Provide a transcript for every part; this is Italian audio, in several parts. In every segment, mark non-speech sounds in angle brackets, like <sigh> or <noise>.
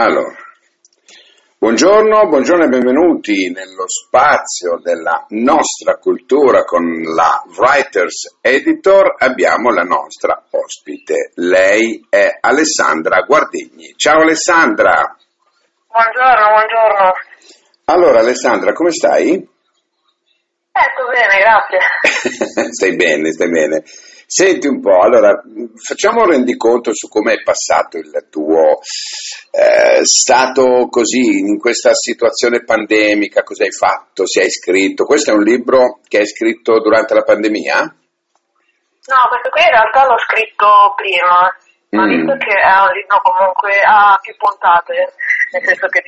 Allora, buongiorno, buongiorno e benvenuti nello spazio della nostra cultura con la Writers Editor. Abbiamo la nostra ospite. Lei è Alessandra Guardigni. Ciao Alessandra. Buongiorno, buongiorno. Allora Alessandra, come stai? Ecco, bene, grazie. <laughs> stai bene, stai bene. Senti un po', allora facciamo un rendiconto su come è passato il tuo eh, stato così in questa situazione pandemica, cosa hai fatto, se hai scritto. Questo è un libro che hai scritto durante la pandemia? No, questo qui in realtà l'ho scritto prima, ma Mm. visto che è un libro comunque ha più puntate, nel senso che,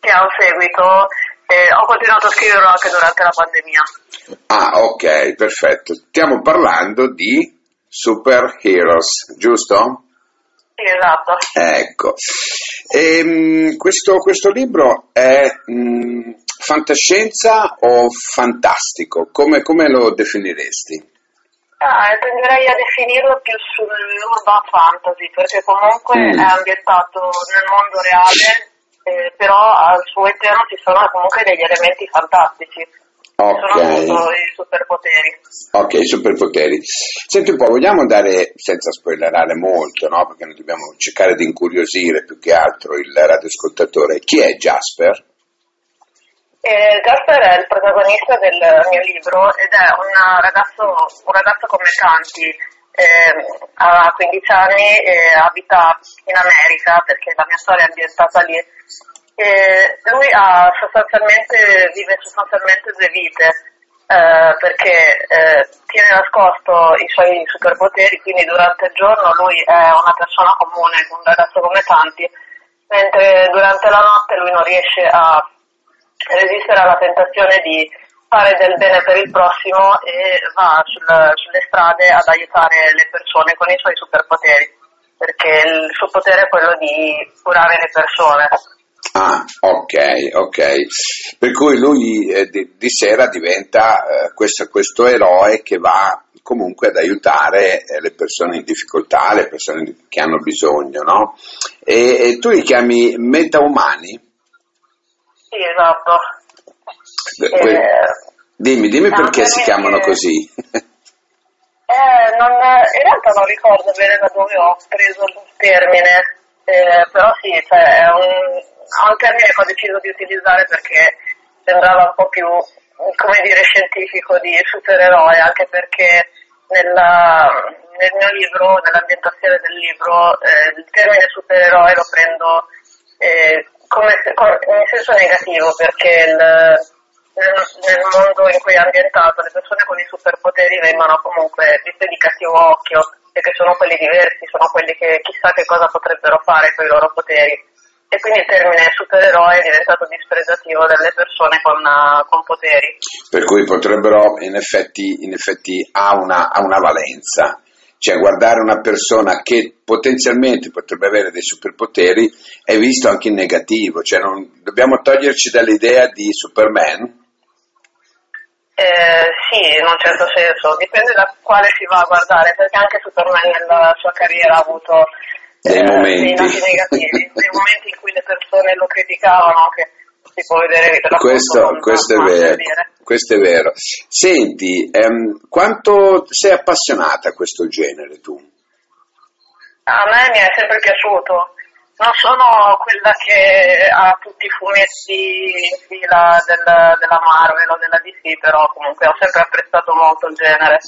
che ha un seguito, eh, ho continuato a scriverlo anche durante la pandemia. Ah, ok, perfetto. Stiamo parlando di superheroes, giusto? Esatto. Ecco. Ehm, questo, questo libro è mm, fantascienza o fantastico? Come, come lo definiresti? Ah, tenderei a definirlo più sull'urban fantasy, perché comunque Mm. è ambientato nel mondo reale, eh, però al suo interno ci sono comunque degli elementi fantastici. Sono appunto Ok, i superpoteri. ok, i superpoteri. Senti un po', vogliamo andare, senza spoilerare molto, no? Perché noi dobbiamo cercare di incuriosire più che altro il radioascoltatore. Chi è Jasper? Eh, Jasper è il protagonista del mio libro ed è una ragazzo, un ragazzo come tanti, ehm, ha 15 anni e abita in America perché la mia storia è ambientata lì. E lui sostanzialmente, vive sostanzialmente due vite eh, perché eh, tiene nascosto i suoi superpoteri, quindi durante il giorno lui è una persona comune, un ragazzo come tanti, mentre durante la notte lui non riesce a resistere alla tentazione di fare del bene per il prossimo e va sul- sulle strade ad aiutare le persone con i suoi superpoteri, perché il suo potere è quello di curare le persone. Ah, ok, ok. Per cui lui eh, di, di sera diventa eh, questo, questo eroe che va comunque ad aiutare eh, le persone in difficoltà, le persone che hanno bisogno, no? E, e tu li chiami metaumani? Sì, esatto. Que- Eh, dimmi, dimmi no, perché si chiamano così. Eh, non, in realtà non ricordo bene da dove ho preso il termine, eh, però sì, cioè, è un, è un termine che ho deciso di utilizzare perché sembrava un po' più, come dire, scientifico di supereroe, anche perché nella- nel mio libro, nell'ambientazione del libro, eh, il termine supereroe lo prendo eh, come se- co- in senso negativo perché il, nel, mondo in cui è ambientato le persone con i superpoteri vengono comunque viste di cattivo occhio perché sono quelli diversi, sono quelli che chissà che cosa potrebbero fare con i loro poteri. E quindi il termine supereroe è diventato dispregiativo delle persone con, eh, con poteri. Per cui potrebbero, in effetti, in effetti ha, una, ha una valenza. Cioè guardare una persona che potenzialmente potrebbe avere dei superpoteri è visto anche in negativo, cioè non- dobbiamo toglierci dall'idea di Superman. Eh, sì, in un certo senso, dipende da quale si va a guardare, perché anche Superman nella sua carriera ha avuto Dei eh, momenti. dei negativi, dei <laughs> momenti in cui le persone lo criticavano, che si può vedere che Questo, questo è vero, questo è vero. Senti, ehm, quanto sei appassionata a questo genere tu? A me mi è sempre piaciuto. Non sono quella che ha tutti i fumetti in fila del- della Marvel o della DC, però comunque ho sempre apprezzato molto il genere.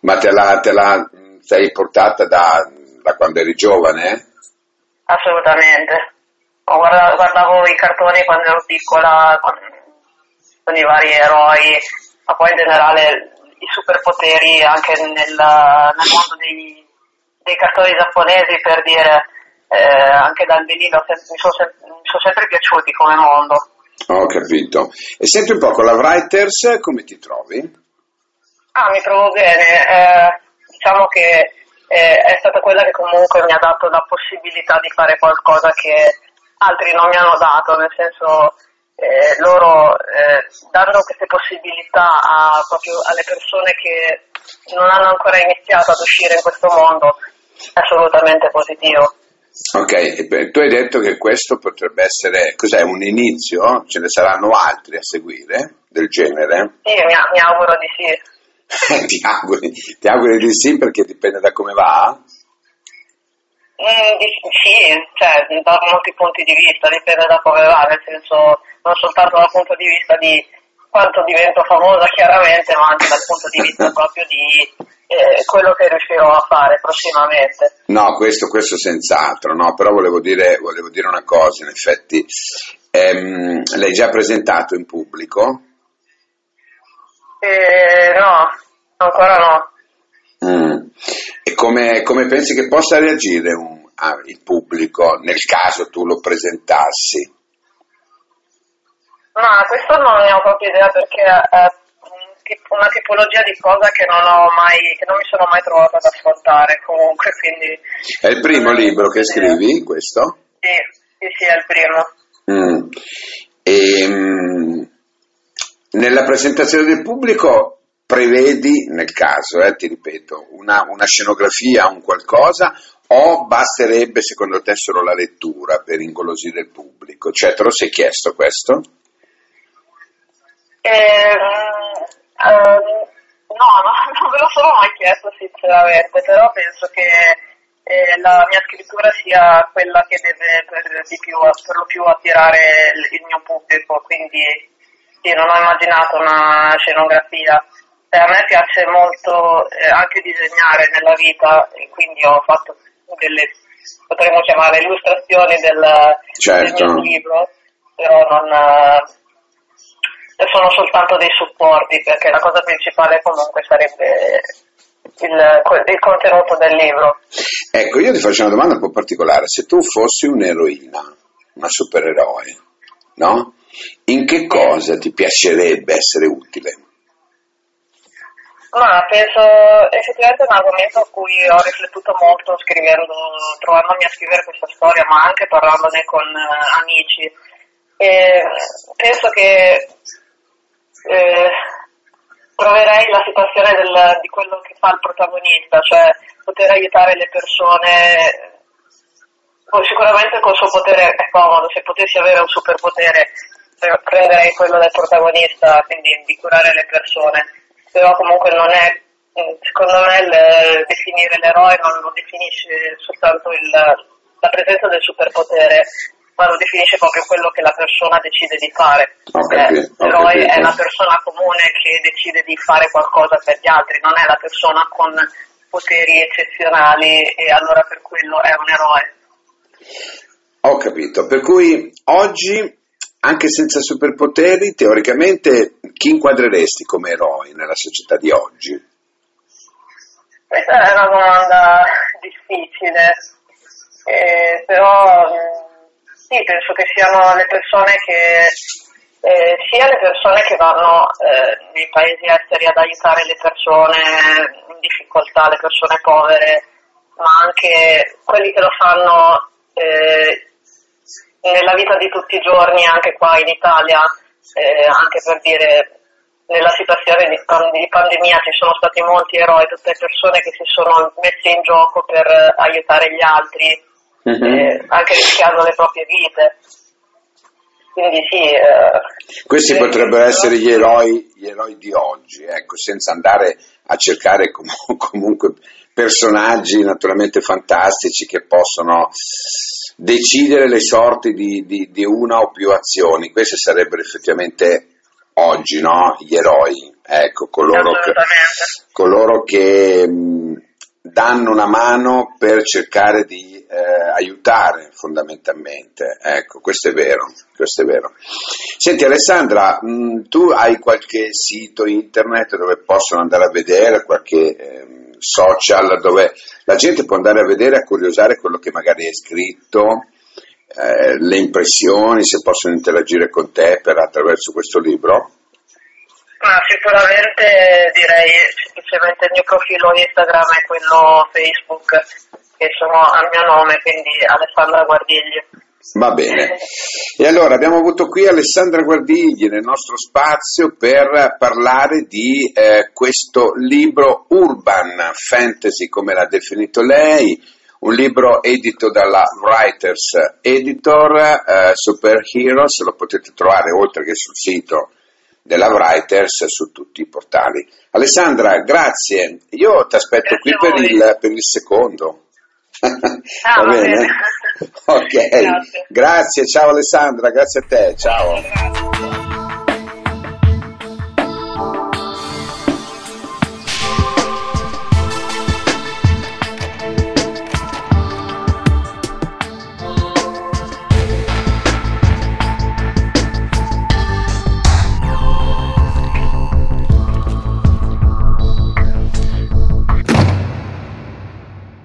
Ma te la, te la sei portata da, da quando eri giovane? Assolutamente. Ho guarda- guardavo i cartoni quando ero piccola con, con i vari eroi, ma poi in generale i superpoteri anche nel, nel mondo dei, dei cartoni giapponesi per dire eh, anche dal sem- mi sono mi sono sempre piaciuti come mondo. Ho capito. E senti un po', con la Writers come ti trovi? Ah, mi trovo bene. Eh, diciamo che eh, è stata quella che comunque mi ha dato la possibilità di fare qualcosa che altri non mi hanno dato, nel senso eh, loro eh, dando queste possibilità a- proprio alle persone che non hanno ancora iniziato ad uscire in questo mondo è assolutamente positivo. Ok, tu hai detto che questo potrebbe essere, cos'è, un inizio? Ce ne saranno altri a seguire del genere? Sì, mi, mi auguro di sì. <laughs> ti, auguri, ti auguri di sì perché dipende da come va? Mm, sì, cioè, da molti punti di vista, dipende da come va, nel senso non soltanto dal punto di vista di quanto divento famosa chiaramente, ma anche dal punto di vista proprio di eh, quello che riuscirò a fare prossimamente. No, questo, questo senz'altro, no, però volevo dire, volevo dire, una cosa, in effetti, ehm, l'hai già presentato in pubblico? Eh, no, ancora no. Mm. E come, come, pensi che possa reagire un, ah, il pubblico nel caso tu lo presentassi? Ma questo non ne ho proprio idea perché è una tipologia di cosa che non ho mai, che non mi sono mai trovata ad affrontare comunque, quindi... È il primo libro che scrivi, questo? Sì, sì, sì, è il primo. Mm. E, mm, nella presentazione del pubblico prevedi, nel caso, eh, ti ripeto, una, una, scenografia, un qualcosa, o basterebbe secondo te solo la lettura per ingolosire il pubblico? Cioè, te lo sei chiesto questo? Eh, uh, no, no, <laughs> non me lo sono mai chiesto sinceramente, però penso che eh, la mia scrittura sia quella che deve per, di più, per lo più attirare il, il mio pubblico, quindi sì, non ho immaginato una scenografia. Eh, a me piace molto eh, anche disegnare nella vita e quindi ho fatto delle, potremmo chiamare illustrazioni del, certo. del mio libro, però non sono soltanto dei supporti perché la cosa principale comunque sarebbe il, il, contenuto del libro. Ecco, io ti faccio una domanda un po' particolare. Se tu fossi un'eroina, una supereroe, no? In che cosa ti piacerebbe essere utile? Ma penso effettivamente è un argomento a cui ho riflettuto molto scrivendo, trovandomi a scrivere questa storia, ma anche parlandone con uh, amici. E penso che eh, troverei la situazione del, di quello che fa il protagonista, cioè poter aiutare le persone. Sicuramente col suo potere è comodo, se potessi avere un superpotere prenderei quello del protagonista, quindi di curare le persone, però comunque non è, secondo me il, definire l'eroe non lo definisce soltanto il, la presenza del superpotere, ma lo definisce proprio quello che la persona decide di fare. Okay, L'eroe okay, è la persona comune che decide di fare qualcosa per gli altri, non è la persona con poteri eccezionali e allora per quello è un eroe. Ho capito, per cui oggi, anche senza superpoteri, teoricamente chi inquadreresti come eroi nella società di oggi? Questa è una domanda difficile, eh, però sì, penso che siano le persone che, eh, sia le persone che vanno eh, nei paesi esteri ad aiutare le persone in difficoltà, le persone povere, ma anche quelli che lo fanno eh, nella vita di tutti i giorni, anche qua in Italia, eh, anche per dire nella situazione di, di, pandemia ci sono stati molti eroi, tutte persone che si sono messe in gioco per aiutare gli altri mm-hmm. eh, anche rischiando le proprie vite. Quindi sì. Eh, Questi potrebbero essere gli eroi, gli eroi, di oggi, ecco, senza andare a cercare com- <laughs> comunque personaggi naturalmente fantastici che possono decidere le sorti di, di, di una o più azioni. Questi sarebbero effettivamente oggi no? gli eroi, ecco, coloro che, coloro che mh, danno una mano per cercare di eh, aiutare fondamentalmente. Ecco, questo è vero, questo è vero. Senti Alessandra, mh, mm, tu hai qualche sito internet dove possono andare a vedere, qualche eh, social dove la gente può andare a vedere, a curiosare quello che magari hai scritto, eh, le impressioni, se possono interagire con te per, attraverso questo libro? Ma sicuramente direi semplicemente il mio profilo Instagram e quello Facebook che sono a mio nome, quindi Alessandra Guardigli. Va bene. E allora abbiamo avuto qui Alessandra Guardigli nel nostro spazio per parlare di eh, questo libro urban fantasy, come l'ha definito lei, un libro edito dalla Writers Editor, eh, Super Heroes, lo potete trovare oltre che sul sito della Writers su tutti i portali. Alessandra, grazie. Io ti aspetto qui per il, per il, secondo. Ah, <laughs> va, bene? bene. <laughs> Ok, grazie. grazie. ciao Alessandra, grazie a te, ciao.